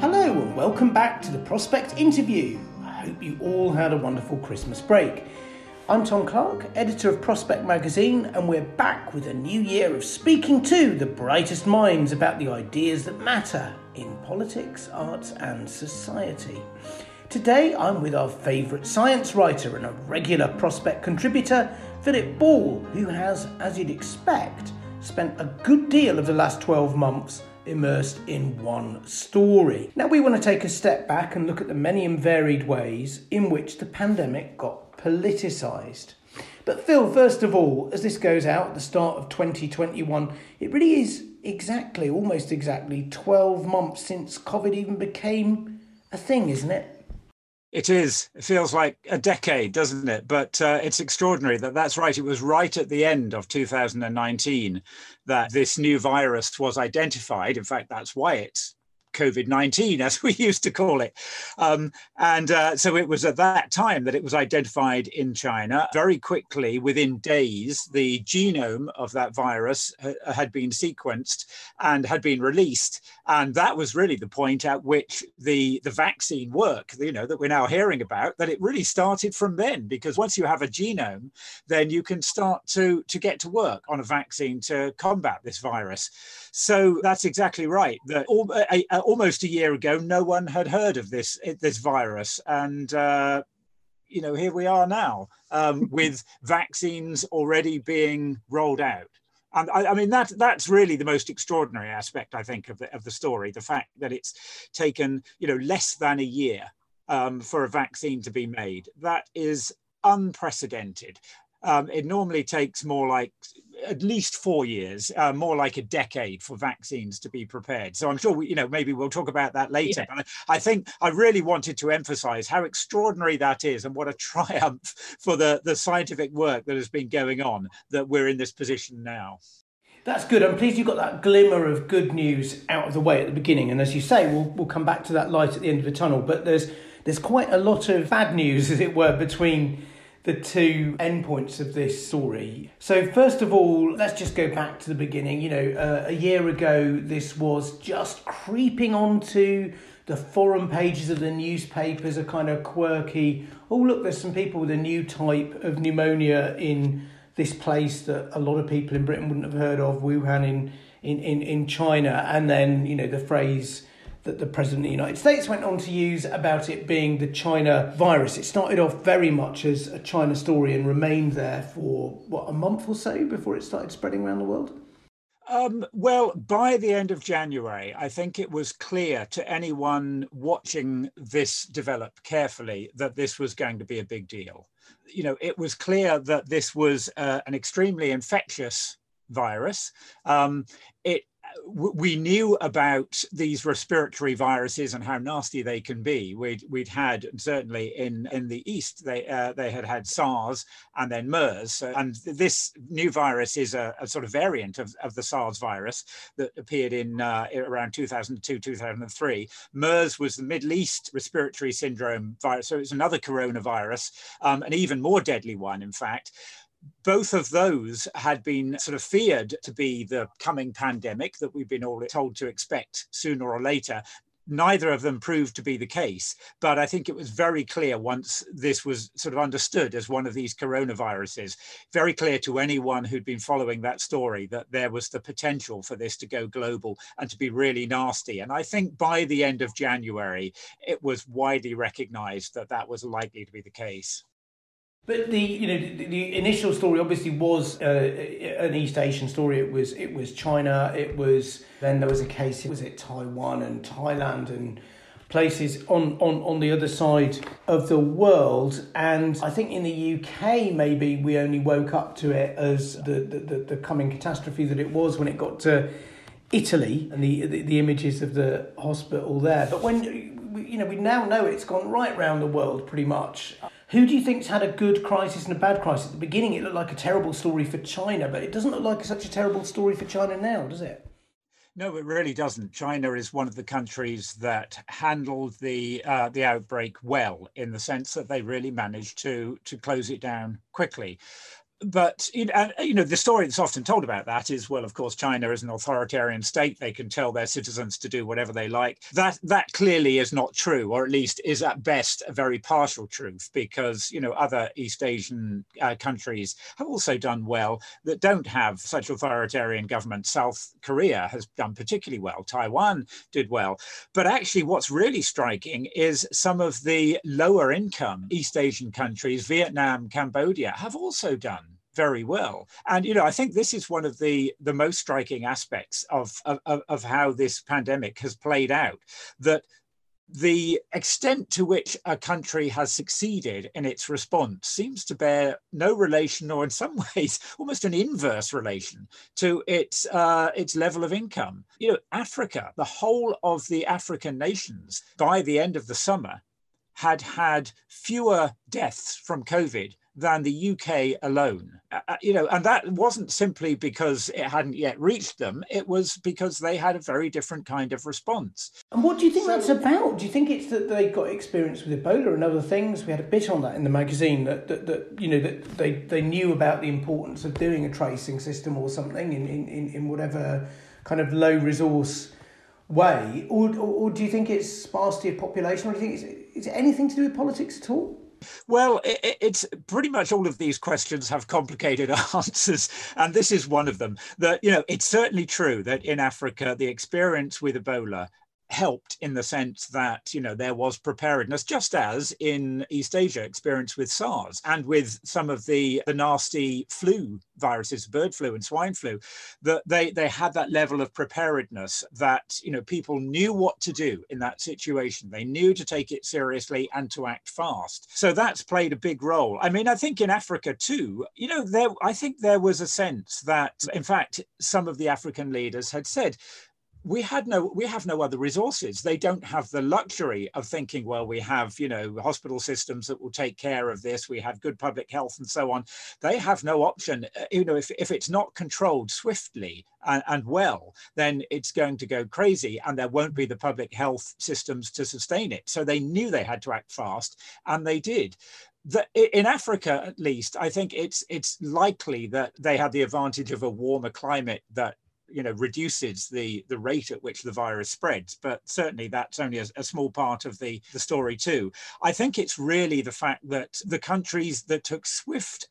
Hello and welcome back to the Prospect Interview. I hope you all had a wonderful Christmas break. I'm Tom Clark, editor of Prospect Magazine, and we're back with a new year of speaking to the brightest minds about the ideas that matter in politics, arts, and society. Today I'm with our favourite science writer and a regular Prospect contributor, Philip Ball, who has, as you'd expect, spent a good deal of the last 12 months immersed in one story. Now, we want to take a step back and look at the many and varied ways in which the pandemic got politicised. But, Phil, first of all, as this goes out at the start of 2021, it really is exactly, almost exactly, 12 months since COVID even became a thing, isn't it? It is. It feels like a decade, doesn't it? But uh, it's extraordinary that that's right. It was right at the end of 2019 that this new virus was identified. In fact, that's why it's COVID 19, as we used to call it. Um, and uh, so it was at that time that it was identified in China. Very quickly, within days, the genome of that virus ha- had been sequenced and had been released. And that was really the point at which the, the vaccine work, you know, that we're now hearing about, that it really started from then. Because once you have a genome, then you can start to, to get to work on a vaccine to combat this virus. So that's exactly right. That all, a, a, almost a year ago, no one had heard of this this virus, and uh, you know here we are now um, with vaccines already being rolled out. And I, I, mean that that's really the most extraordinary aspect, I think, of the of the story. The fact that it's taken you know less than a year um, for a vaccine to be made. That is unprecedented. Um, it normally takes more like at least four years, uh, more like a decade for vaccines to be prepared. So I'm sure we, you know, maybe we'll talk about that later. Yeah. But I, I think I really wanted to emphasize how extraordinary that is and what a triumph for the, the scientific work that has been going on that we're in this position now. That's good. I'm pleased you got that glimmer of good news out of the way at the beginning. And as you say, we'll, we'll come back to that light at the end of the tunnel. But there's there's quite a lot of bad news, as it were, between the two endpoints of this story. So, first of all, let's just go back to the beginning. You know, uh, a year ago, this was just creeping onto the forum pages of the newspapers, a kind of quirky, oh, look, there's some people with a new type of pneumonia in this place that a lot of people in Britain wouldn't have heard of, Wuhan in, in, in, in China. And then, you know, the phrase, that the President of the United States went on to use about it being the China virus. It started off very much as a China story and remained there for, what, a month or so before it started spreading around the world? Um, well, by the end of January, I think it was clear to anyone watching this develop carefully that this was going to be a big deal. You know, it was clear that this was uh, an extremely infectious virus. Um, it we knew about these respiratory viruses and how nasty they can be. We'd, we'd had certainly in, in the East, they, uh, they had had SARS and then MERS. And this new virus is a, a sort of variant of, of the SARS virus that appeared in uh, around 2002, 2003. MERS was the Middle East respiratory syndrome virus. So it's another coronavirus, um, an even more deadly one, in fact both of those had been sort of feared to be the coming pandemic that we've been all told to expect sooner or later neither of them proved to be the case. But I think it was very clear once this was sort of understood as one of these coronaviruses, very clear to anyone who'd been following that story that there was the potential for this to go global and to be really nasty. And I think by the end of January, it was widely recognized that that was likely to be the case. But the you know the, the initial story obviously was uh, an East Asian story. It was it was China. It was then there was a case. It was it Taiwan and Thailand and places on, on, on the other side of the world. And I think in the UK, maybe we only woke up to it as the, the, the coming catastrophe that it was when it got to Italy and the, the, the images of the hospital there. But when, you know, we now know it's gone right around the world pretty much. Who do you think's had a good crisis and a bad crisis? At the beginning, it looked like a terrible story for China, but it doesn't look like such a terrible story for China now, does it? No, it really doesn't. China is one of the countries that handled the uh, the outbreak well, in the sense that they really managed to to close it down quickly but you know, you know, the story that's often told about that is, well, of course, China is an authoritarian state; they can tell their citizens to do whatever they like. That that clearly is not true, or at least is at best a very partial truth, because you know other East Asian uh, countries have also done well that don't have such authoritarian governments. South Korea has done particularly well. Taiwan did well, but actually, what's really striking is some of the lower income East Asian countries, Vietnam, Cambodia, have also done very well. And you know, I think this is one of the the most striking aspects of of, of how this pandemic has played out. That the extent to which a country has succeeded in its response seems to bear no relation, or in some ways, almost an inverse relation to its uh, its level of income. You know, Africa, the whole of the African nations, by the end of the summer, had had fewer deaths from COVID than the UK alone. Uh, uh, you know, and that wasn't simply because it hadn't yet reached them. It was because they had a very different kind of response. And what do you think so, that's about? Do you think it's that they got experience with Ebola and other things? We had a bit on that in the magazine that, that, that you know that they, they knew about the importance of doing a tracing system or something in, in, in whatever kind of low resource way, or, or, or do you think it's sparsity of population, or do you think it's, is it anything to do with politics at all? Well, it, it's pretty much all of these questions have complicated answers, and this is one of them. That you know, it's certainly true that in Africa, the experience with Ebola helped in the sense that you know there was preparedness just as in east asia experience with sars and with some of the the nasty flu viruses bird flu and swine flu that they they had that level of preparedness that you know people knew what to do in that situation. They knew to take it seriously and to act fast. So that's played a big role. I mean i think in africa too you know there i think there was a sense that in fact some of the african leaders had said we had no we have no other resources. They don't have the luxury of thinking well we have you know hospital systems that will take care of this we have good public health and so on. They have no option. Uh, you know if, if it's not controlled swiftly and, and well then it's going to go crazy and there won't be the public health systems to sustain it. So they knew they had to act fast and they did. The, in Africa, at least, I think it's it's likely that they had the advantage of a warmer climate that you know reduces the the rate at which the virus spreads but certainly that's only a, a, small part of the the story too. I think it's really the fact that the countries that took swift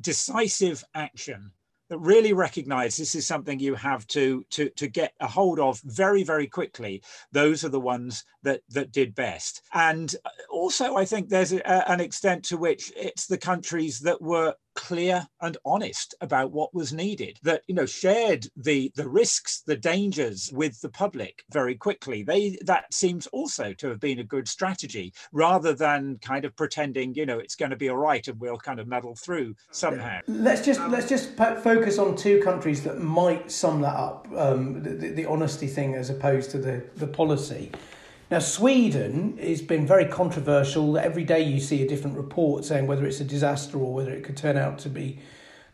decisive action that really recognize this is something you have to to to get a hold of very very quickly those are the ones that that did best. And also i think there's a, an extent to which it's the countries that were clear and honest about what was needed that you know shared the the risks the dangers with the public very quickly. They that seems also to have been a good strategy rather than kind of pretending you know it's going to be all right and we'll kind of muddle through somehow. Let's just let's just focus on two countries that might sum that up um, the, the honesty thing as opposed to the the policy now, Sweden has been very controversial. Every day you see a different report saying whether it's a disaster or whether it could turn out to be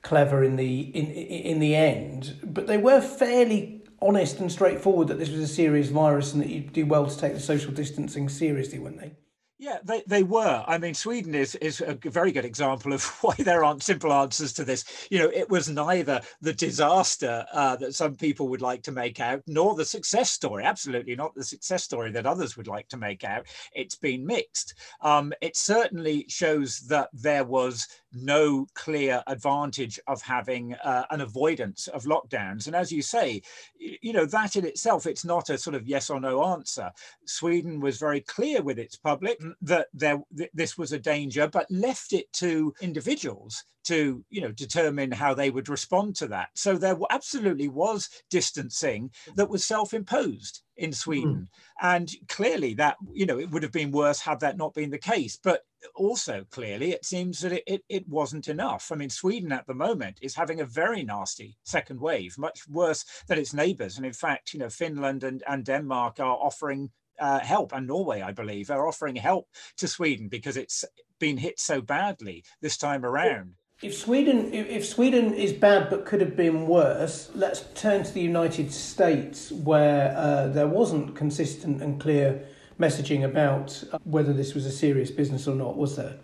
clever in the in in the end. But they were fairly honest and straightforward that this was a serious virus and that you'd do well to take the social distancing seriously, weren't they? Yeah, they, they were. I mean, Sweden is, is a very good example of why there aren't simple answers to this. You know, it was neither the disaster uh, that some people would like to make out, nor the success story. Absolutely not the success story that others would like to make out. It's been mixed. Um, it certainly shows that there was no clear advantage of having uh, an avoidance of lockdowns. And as you say, you know, that in itself, it's not a sort of yes or no answer. Sweden was very clear with its public that there this was a danger, but left it to individuals to you know determine how they would respond to that. So there absolutely was distancing that was self-imposed in Sweden, mm. and clearly that you know it would have been worse had that not been the case. But also clearly it seems that it, it, it, wasn't enough. I mean, Sweden at the moment is having a very nasty second wave, much worse than its neighbours. And in fact, you know, Finland and, and Denmark are offering uh, help, and Norway, I believe, are offering help to Sweden because it's been hit so badly this time around. If Sweden, if Sweden is bad but could have been worse, let's turn to the United States, where uh, there wasn't consistent and clear messaging about whether this was a serious business or not, was there?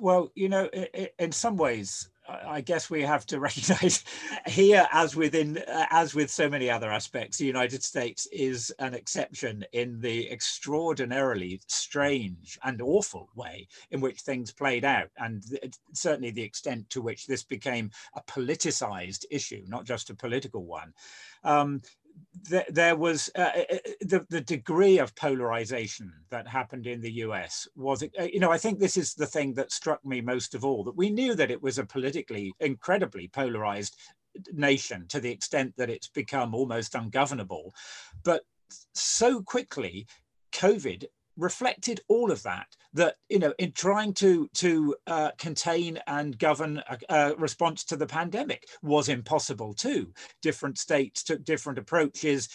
Well, you know, in some ways, I guess we have to recognize here, as within uh, as with so many other aspects, the United States is an exception in the extraordinarily strange and awful way in which things played out, and certainly the extent to which this became a politicized issue, not just a political one. Um, there was uh, uh, uh, the, the degree of polarization that happened in the US was, uh, you know, I think this is the thing that struck me most of all that we knew that it was a politically incredibly polarized nation to the extent that it's become almost ungovernable. But so quickly, COVID reflected all of that that you know in trying to to uh, contain and govern a, a, response to the pandemic was impossible too. Different states took different approaches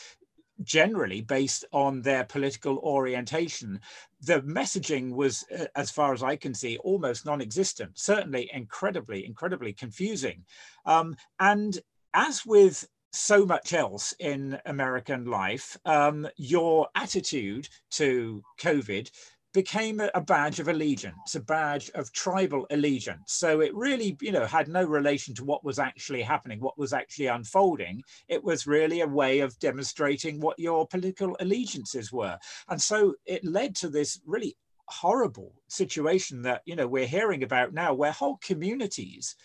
generally based on their political orientation. The messaging was uh, as far as i can see almost non-existent certainly incredibly incredibly confusing. Um, and as with so much else in American life, um, your attitude to COVID became a badge of allegiance, a badge of tribal allegiance. So it really, you know, had no relation to what was actually happening, what was actually unfolding. It was really a way of demonstrating what your political allegiances were. And so it led to this really horrible situation that, you know, we're hearing about now, where whole communities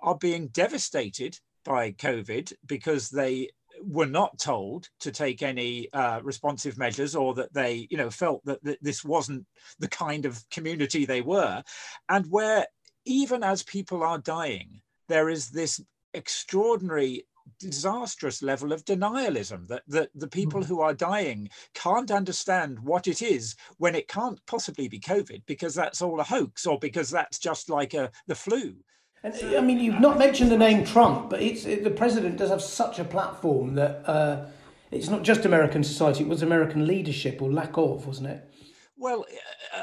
are being devastated by COVID because they were not told to take any uh, responsive measures or that they you know felt that, that this wasn't the kind of community they were and where even as people are dying there is this extraordinary disastrous level of denialism that, that the people mm. who are dying can't understand what it is when it can't possibly be covid because that's all a hoax or because that's just like a the flu and I mean, you've not mentioned the name Trump, but it's it, the president does have such a platform that uh, it's not just American society; it was American leadership or lack of, wasn't it? Well,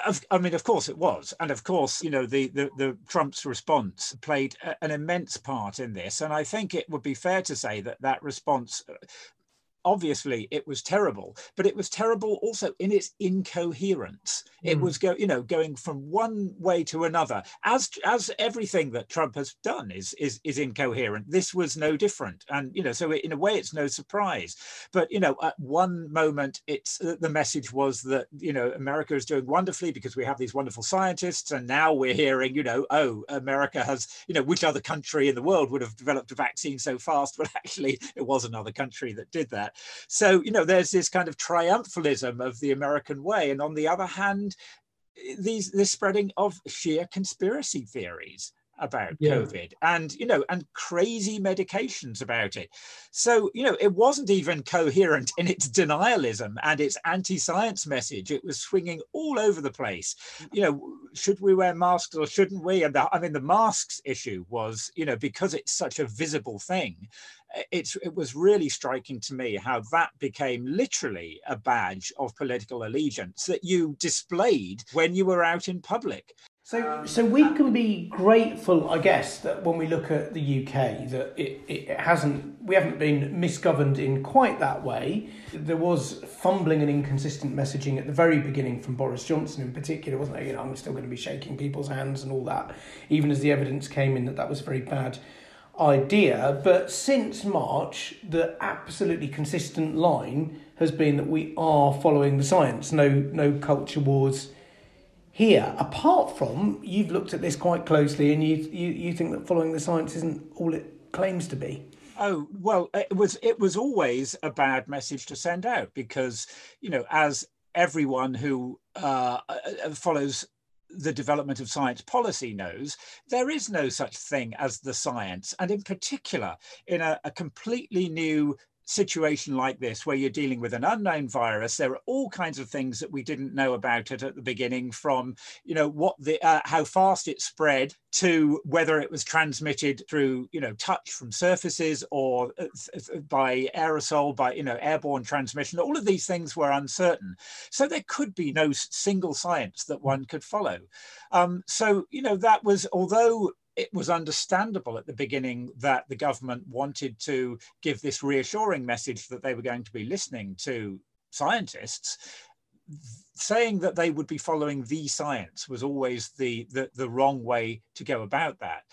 uh, I mean, of course it was, and of course, you know, the the, the Trump's response played an immense part in this, and I think it would be fair to say that that response obviously it was terrible but it was terrible also in its incoherence. Mm. it hmm. was go you know going from one way to another. As as everything that trump has done is is is incoherent this was no different. And you know so in a way it's no surprise. But you know at one moment it's the message was that you know america is doing wonderfully because we have these wonderful scientists and now we're hearing you know oh america has you know which other country in the world would have developed a vaccine so fast? But actually it was another country that did that so, you know, there's this kind of triumphalism of the American way. And on the other hand, these this spreading of sheer conspiracy theories about yeah. COVID and, you know, and crazy medications about it. So, you know, it wasn't even coherent in its denialism and its anti science message. It was swinging all over the place. Mm. You know, should we wear masks or shouldn't we? And the, I mean, the masks issue was, you know, because it's such a visible thing, it's, it was really striking to me how that became literally a badge of political allegiance that you displayed when you were out in public. So, so we can be grateful, I guess, that when we look at the UK, that it, it hasn't, we haven't been misgoverned in quite that way. There was fumbling and inconsistent messaging at the very beginning from Boris Johnson in particular, wasn't there? You know, I'm still going to be shaking people's hands and all that, even as the evidence came in that that was very bad idea. But since March, the absolutely consistent line has been that we are following the science. No, no culture wars here. Apart from you've looked at this quite closely, and you you, you think that following the science isn't all it claims to be. Oh well, it was it was always a bad message to send out because you know as everyone who uh, uh follows the development of science policy knows there is no such thing as the science. And in particular in a, a completely new situation like this, where you're dealing with an unknown virus, there are all kinds of things that we didn't know about it at the beginning, from you know what the uh, how fast it spread to whether it was transmitted through you know touch from surfaces or uh, by aerosol, by you know airborne transmission. All of these things were uncertain, so there could be no single science that one could follow. Um, so you know that was although it was understandable at the beginning that the government wanted to give this reassuring message that they were going to be listening to scientists saying that they would be following the science was always the, the, the wrong way to go about that.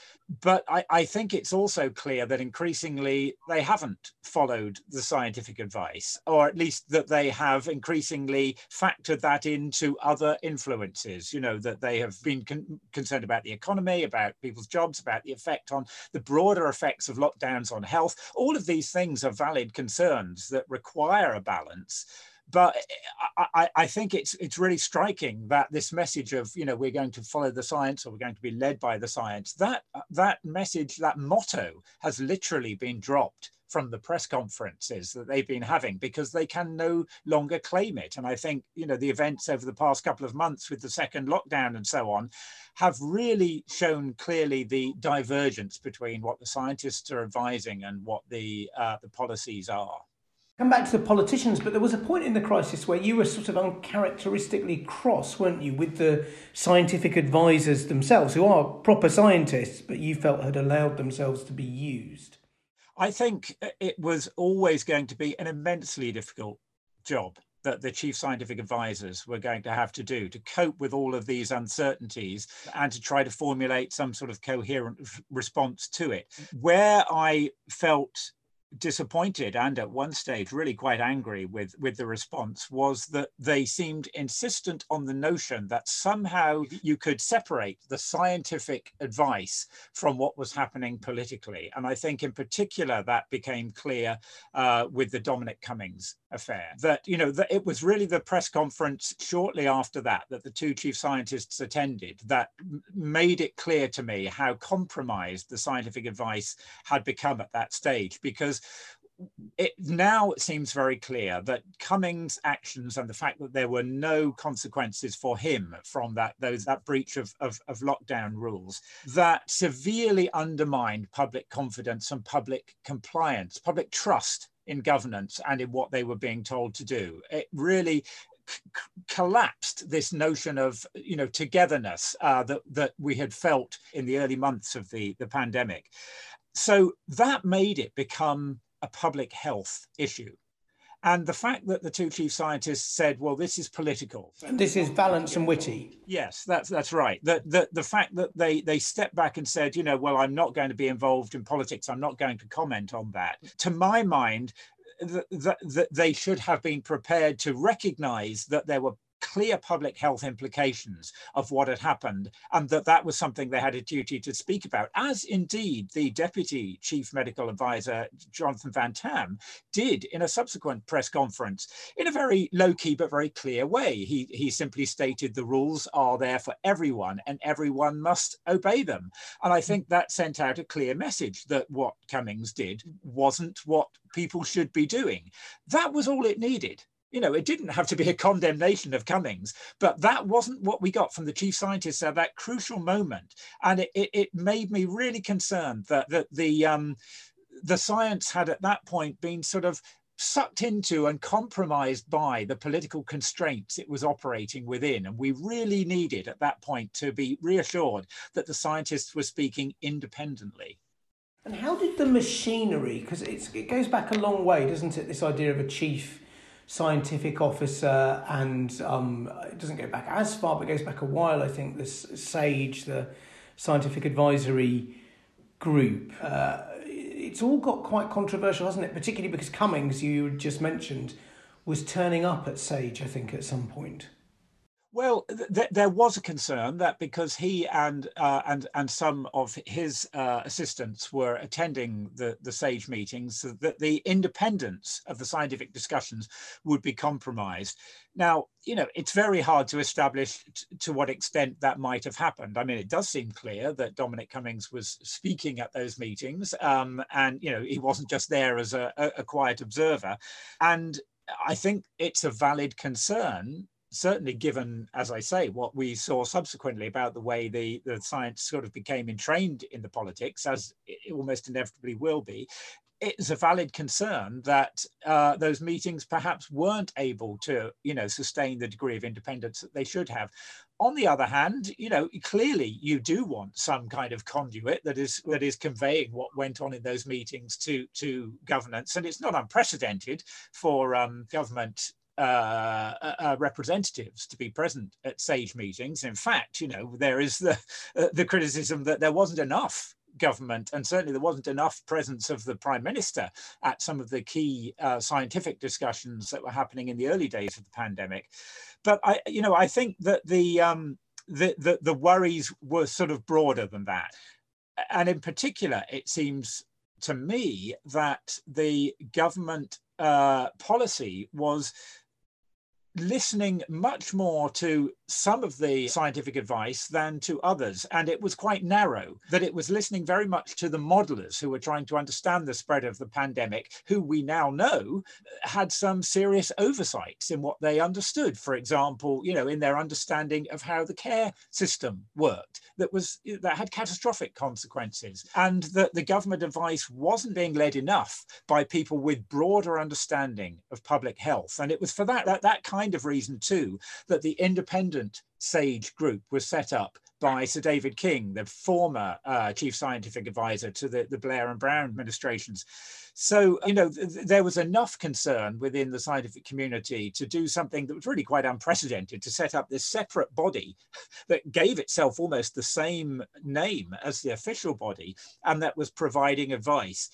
But I, I think it's also clear that increasingly they haven't followed the scientific advice, or at least that they have increasingly factored that into other influences, you know, that they have been con- concerned about the economy, about people's jobs, about the effect on the broader effects of lockdowns on health. All of these things are valid concerns that require a balance but I, I, think it's it's really striking that this message of you know we're going to follow the science or we're going to be led by the science that that message that motto has literally been dropped from the press conferences that they've been having because they can no longer claim it. And i think you know the events over the past couple of months with the second lockdown and so on have really shown clearly the divergence between what the scientists are advising and what the uh, the policies are Come back to the politicians, but there was a point in the crisis where you were sort of uncharacteristically cross, weren't you, with the scientific advisors themselves, who are proper scientists, but you felt had allowed themselves to be used? I think uh, it was always going to be an immensely difficult job that the chief scientific advisors were going to have to do to cope with all of these uncertainties and to try to formulate some sort of coherent response to it. Where I felt disappointed and at one stage really quite angry with with the response was that they seemed insistent on the notion that somehow you could separate the scientific advice from what was happening politically. And i think in particular that became clear uh, with the dominic cummings affair that you know that it was really the press conference shortly after that that the two chief scientists attended that made it clear to me how compromised the scientific advice had become at that stage because it now seems very clear that Cummings' actions and the fact that there were no consequences for him from that those that breach of, of, of, lockdown rules that severely undermined public confidence and public compliance, public trust in governance and in what they were being told to do. It really collapsed this notion of you know togetherness uh, that that we had felt in the early months of the the pandemic. So that made it become a public health issue. And the fact that the two chief scientists said, "Well, this is political," and this is Vallance and Whitty. Yes, that's that's right. The, the the fact that they they stepped back and said, "You know, well, I'm not going to be involved in politics. I'm not going to comment on that." To my mind, that, that they should have been prepared to recognize that there were clear public health implications of what had happened, and that that was something they had a duty to speak about, as indeed the deputy chief medical advisor, Jonathan Van Tam, did in a subsequent press conference in a very low key but very clear way. He, he simply stated the rules are there for everyone and everyone must obey them. And I think that sent out a clear message that what Cummings did wasn't what people should be doing. That was all it needed you know, it didn't have to be a condemnation of Cummings, but that wasn't what we got from the chief scientist at that crucial moment. And it, it, it made me really concerned that, that the, um, the science had at that point been sort of sucked into and compromised by the political constraints it was operating within. And we really needed at that point to be reassured that the scientists were speaking independently. And how did the machinery, because it goes back a long way, doesn't it? This idea of a chief scientific officer, and um, it doesn't go back as far, but goes back a while. I think this SAGE, the Scientific Advisory Group, uh, it's all got quite controversial, hasn't it? Particularly because Cummings, you just mentioned, was turning up at Sage, I think, at some point. Well, th- there was a concern that because he and uh, and and some of his uh, assistants were attending the the SAGE meetings, that the independence of the scientific discussions would be compromised. Now, you know, it's very hard to establish to what extent that might have happened. I mean, it does seem clear that Dominic Cummings was speaking at those meetings, um, and you know, he wasn't just there as a, a quiet observer, and I think it's a valid concern certainly given, as I say, what we saw subsequently about the way the, the science sort of became entrained in the politics, as it almost inevitably will be, it's a valid concern that uh, those meetings perhaps weren't able to, you know, sustain the degree of independence that they should have. On the other hand, you know, clearly you do want some kind of conduit that is that is conveying what went on in those meetings to to governance, and it's not unprecedented for um, government uh, uh, uh, representatives to be present at SAGE meetings. In fact, you know, there is the uh, the criticism that there wasn't enough government, and certainly there wasn't enough presence of the prime minister at some of the key uh, scientific discussions that were happening in the early days of the pandemic. But I, you know, I think that the um, the, the, the worries were sort of broader than that, and in particular, it seems to me that the government uh, policy was listening much more to some of the scientific advice than to others. And it was quite narrow, that it was listening very much to the modelers who were trying to understand the spread of the pandemic, who we now know uh, had some serious oversights in what they understood. For example, you know, in their understanding of how the care system worked, that was uh, that had catastrophic consequences, and that the government advice wasn't being led enough by people with broader understanding of public health. And it was for that that, that kind of reason too that the independent independent SAGE group was set up by Sir David King, the former uh, chief scientific advisor to the, the Blair and Brown administrations. So, you know, th- there was enough concern within the scientific community to do something that was really quite unprecedented to set up this separate body that gave itself almost the same name as the official body and that was providing advice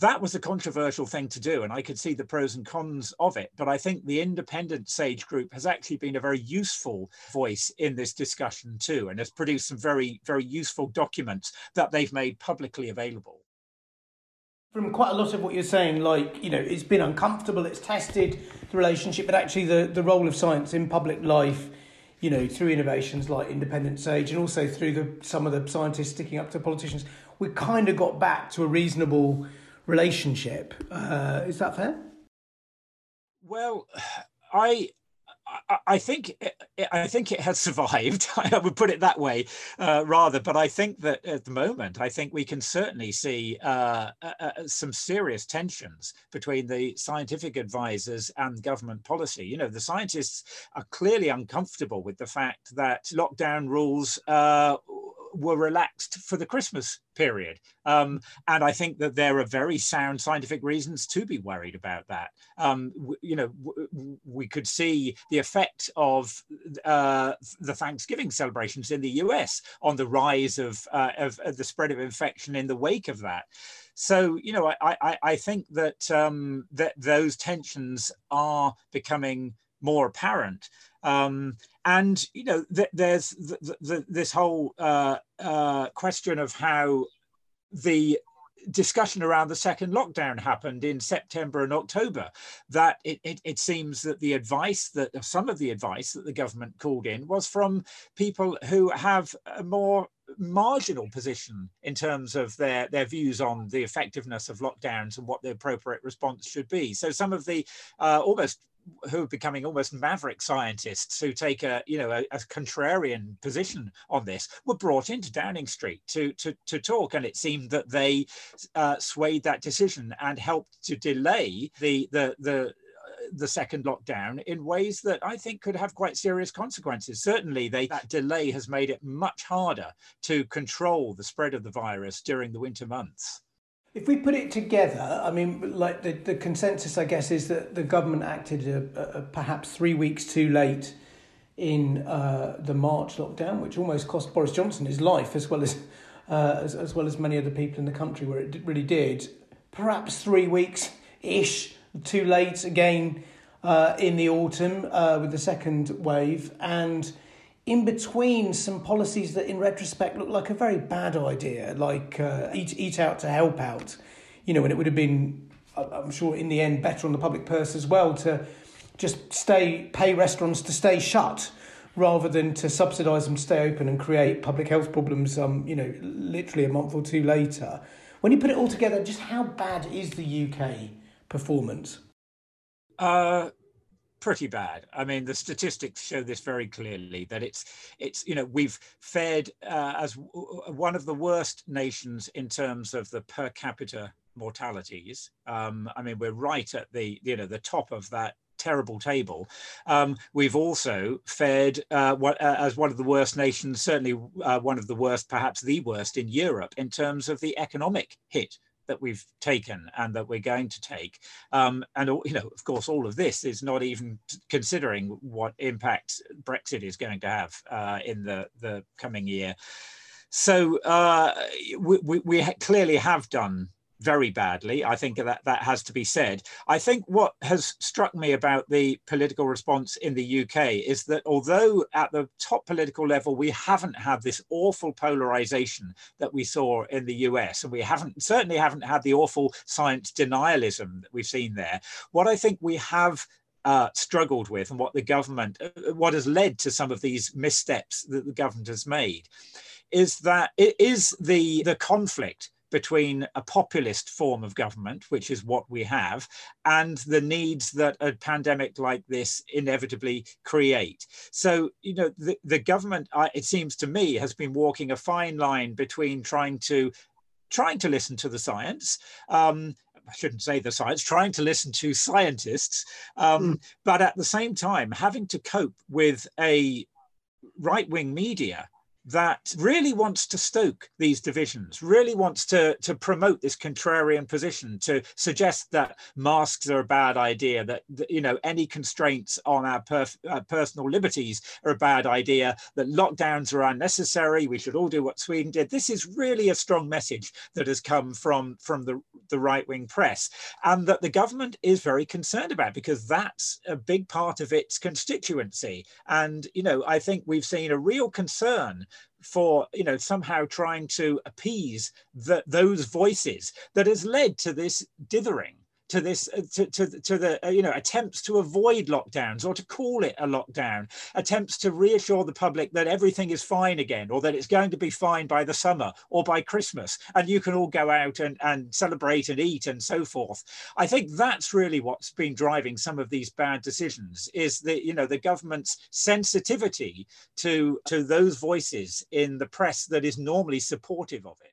that was a controversial thing to do, and I could see the pros and cons of it. But I think the independent SAGE group has actually been a very useful voice in this discussion too, and has produced some very, very useful documents that they've made publicly available. From quite a lot of what you're saying, like, you know, it's been uncomfortable, it's tested the relationship, but actually the, the role of science in public life, you know, through innovations like independent SAGE and also through the some of the scientists sticking up to politicians, we kind of got back to a reasonable relationship. Uh, is that fair? Well, I I think I think it has survived. I would put it that way, uh, rather. But I think that at the moment, I think we can certainly see uh, uh, uh, some serious tensions between the scientific advisors and government policy. You know, the scientists are clearly uncomfortable with the fact that lockdown rules uh, were relaxed for the Christmas period. Um, and I think that there are very sound scientific reasons to be worried about that. Um, you know, we could see the effect of uh, the Thanksgiving celebrations in the US on the rise of, uh, of, of, the spread of infection in the wake of that. So, you know, I, I, I think that, um, that those tensions are becoming more apparent. Um, and you know, th- there's the, the, this whole uh, uh, question of how the discussion around the second lockdown happened in September and October. That it, it, it, seems that the advice that some of the advice that the government called in was from people who have a more marginal position in terms of their, their views on the effectiveness of lockdowns and what the appropriate response should be. So some of the uh, almost who are becoming almost maverick scientists who take a you know a, a, contrarian position on this were brought into Downing Street to to to talk, and it seemed that they uh, swayed that decision and helped to delay the the the the second lockdown in ways that I think could have quite serious consequences. Certainly, they, that delay has made it much harder to control the spread of the virus during the winter months. If we put it together, I mean, like the, the consensus, I guess, is that the government acted perhaps three weeks too late in uh, the March lockdown, which almost cost Boris Johnson his life, as well as, uh, as as well as many other people in the country, where it really did. Perhaps three weeks ish too late again uh, in the autumn uh, with the second wave, and in between some policies that in retrospect look like a very bad idea, like uh, eat, eat out to help out, you know, and it would have been, I'm sure, in the end, better on the public purse as well to just stay, pay restaurants to stay shut rather than to subsidise them stay open and create public health problems, um, you know, literally a month or two later. When you put it all together, just how bad is the UK performance? Uh, pretty bad. I mean, the statistics show this very clearly that it's it's you know we've fared uh, as one of the worst nations in terms of the per capita mortalities. Um, I mean, we're right at the you know the top of that terrible table. Um, we've also fared uh, what, uh, as one of the worst nations, certainly uh, one of the worst, perhaps the worst in Europe in terms of the economic hit that we've taken and that we're going to take. Um, and, you know, of course, all of this is not even considering what impact Brexit is going to have uh, in the, the coming year. So uh, we, we, we clearly have done very badly. I think that that has to be said. I think what has struck me about the political response in the UK is that although at the top political level we haven't had this awful polarization that we saw in the US, and we haven't certainly haven't had the awful science denialism that we've seen there. What I think we have uh, struggled with and what the government, uh, what has led to some of these missteps that the government has made, is that it is the the conflict between a populist form of government, which is what we have, and the needs that a pandemic like this inevitably create. So, you know, the, the government, it seems to me, has been walking a fine line between trying to trying to listen to the science. Um, I shouldn't say the science, trying to listen to scientists, um, mm. but at the same time having to cope with a right wing media that really wants to stoke these divisions, really wants to, to promote this contrarian position, to suggest that masks are a bad idea, that, that you know any constraints on our, perf- our, personal liberties are a bad idea, that lockdowns are unnecessary, we should all do what Sweden did. This is really a strong message that has come from, from the, the right-wing press, and that the government is very concerned about because that's a big part of its constituency. And you know, I think we've seen a real concern for you know somehow trying to appease the, those voices that has led to this dithering to this uh, to, to, to the uh, you know attempts to avoid lockdowns or to call it a lockdown attempts to reassure the public that everything is fine again or that it's going to be fine by the summer or by christmas and you can all go out and, and celebrate and eat and so forth. I think that's really what's been driving some of these bad decisions is the you know the government's sensitivity to to those voices in the press that is normally supportive of it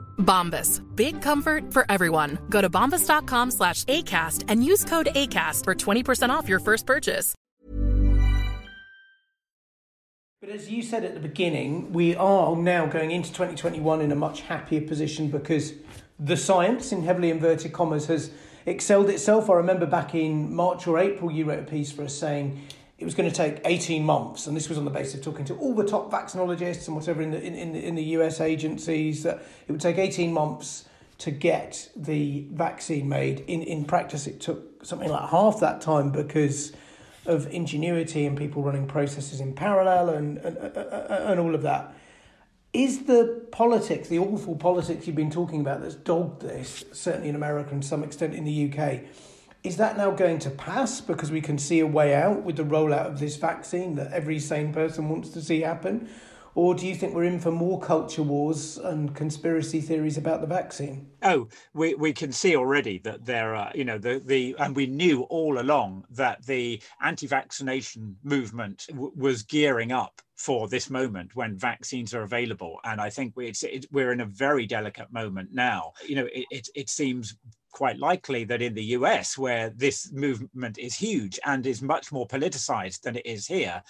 Bombas. Big comfort for everyone. Go to bombas.com slash ACAST and use code ACAST for 20% off your first purchase. But as you said at the beginning, we are now going into 2021 in a much happier position because the science, in heavily inverted commas, has excelled itself. I remember back in March or April, you wrote a piece for us saying it was going to take 18 months, and this was on the basis of talking to all the top vaccinologists and whatever in the, in, in, the, in the US agencies, that it would take 18 months to get the vaccine made. In, in practice, it took something like half that time because of ingenuity and people running processes in parallel and, and, and all of that. Is the politics, the awful politics you've been talking about that's dogged this, certainly in America and to some extent in the UK, is that now going to pass because we can see a way out with the rollout of this vaccine that every sane person wants to see happen? Or do you think we're in for more culture wars and conspiracy theories about the vaccine? Oh, we, we can see already that there are, you know, the, the and we knew all along that the anti vaccination movement w- was gearing up for this moment when vaccines are available. And I think we, it's, it, we're in a very delicate moment now. You know, it, it, it seems quite likely that in the US, where this movement is huge and is much more politicized than it is here,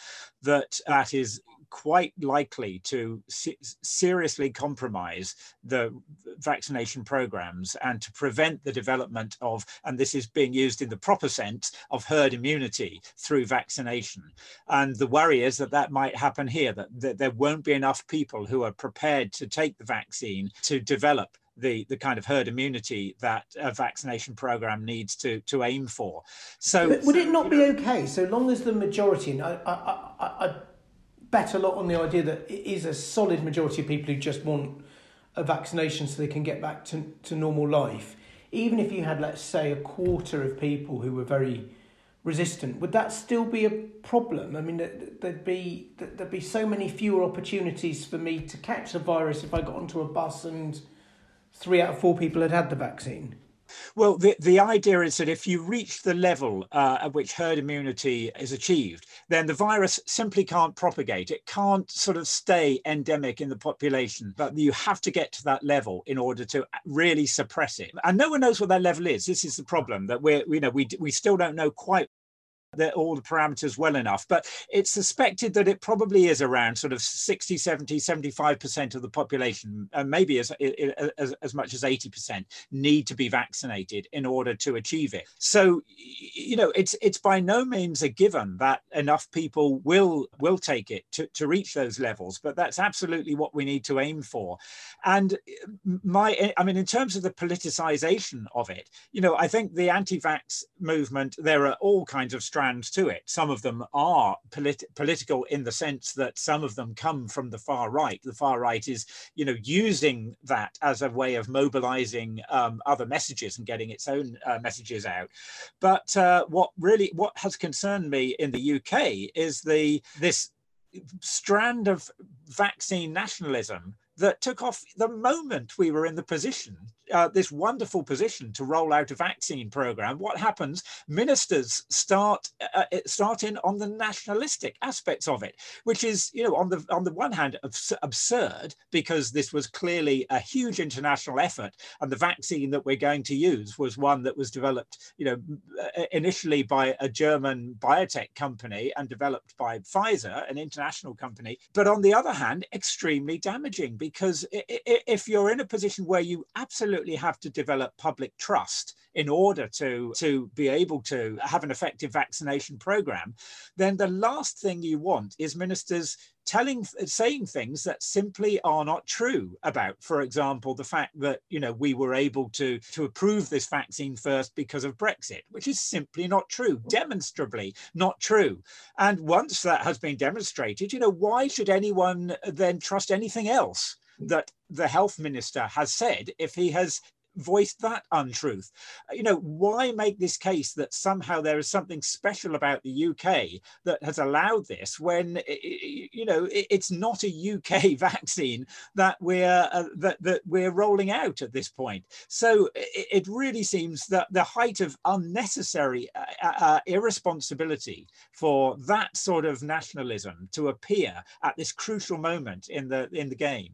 that that is quite likely to se- seriously compromise the vaccination programs and to prevent the development of, and this is being used in the proper sense, of herd immunity through vaccination. And the worry is that that might happen here, that, that there won't be enough people who are prepared to take the vaccine to develop the the kind of herd immunity that a vaccination program needs to to aim for. So, but would it not be okay so long as the majority? And I, I, I, I bet a lot on the idea that it is a solid majority of people who just want a vaccination so they can get back to, to normal life. Even if you had, let's say, a quarter of people who were very resistant, would that still be a problem? I mean, there'd be there'd be so many fewer opportunities for me to catch the virus if I got onto a bus and three out of four people had had the vaccine. Well, the, the idea is that if you reach the level uh, at which herd immunity is achieved, then the virus simply can't propagate. It can't sort of stay endemic in the population, but you have to get to that level in order to really suppress it. And no one knows what that level is. This is the problem that we're, you know, we, we still don't know quite the, all the parameters well enough but it's suspected that it probably is around sort of 60 70 75% of the population and maybe as, as, as much as 80% need to be vaccinated in order to achieve it. So you know it's it's by no means a given that enough people will will take it to, to reach those levels but that's absolutely what we need to aim for. And my i mean in terms of the politicization of it you know i think the anti-vax movement there are all kinds of to it. Some of them are polit- political in the sense that some of them come from the far right. The far right is, you know, using that as a way of mobilizing um, other messages and getting its own uh, messages out. But uh, what really what has concerned me in the UK is the this strand of vaccine nationalism that took off the moment we were in the position, uh, this wonderful position to roll out a vaccine program. What happens? Ministers start uh, uh in on the nationalistic aspects of it, which is, you know, on the on the one hand abs- absurd because this was clearly a huge international effort, and the vaccine that we're going to use was one that was developed, you know, uh, initially by a German biotech company and developed by Pfizer, an international company. But on the other hand, extremely damaging because if you're in a position where you absolutely have to develop public trust in order to, to be able to have an effective vaccination program, then the last thing you want is ministers telling saying things that simply are not true about for example the fact that you know we were able to to approve this vaccine first because of brexit which is simply not true demonstrably not true. And once that has been demonstrated you know why should anyone then trust anything else that the health minister has said if he has voiced that untruth. You know, why make this case that somehow there is something special about the UK that has allowed this when, you know, it's not a UK vaccine that we're, uh, that, that we're rolling out at this point. So it really seems that the height of unnecessary uh, uh, uh, irresponsibility for that sort of nationalism to appear at this crucial moment in the in the game.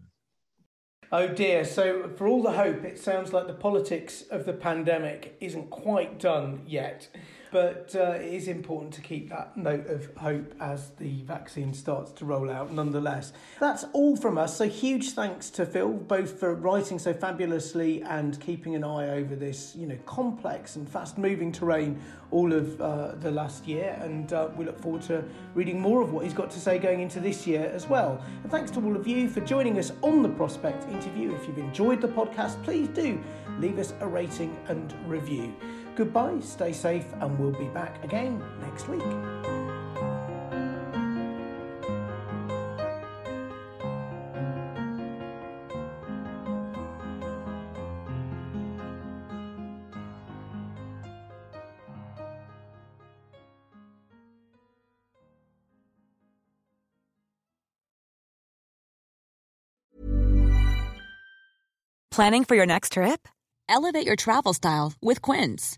Oh dear. So, for all the hope, it sounds like the politics of the pandemic isn't quite done yet. But uh, it is important to keep that note of hope as the vaccine starts to roll out, nonetheless. That's all from us. So, huge thanks to Phil, both for writing so fabulously and keeping an eye over this, you know, complex and fast moving terrain all of uh, the last year. And uh, we look forward to reading more of what he's got to say going into this year as well. And thanks to all of you for joining us on the Prospect interview. If you've enjoyed the podcast, please do leave us a rating and review. Goodbye, stay safe, and we'll be back again next week. Planning for your next trip? Elevate your travel style with Quince.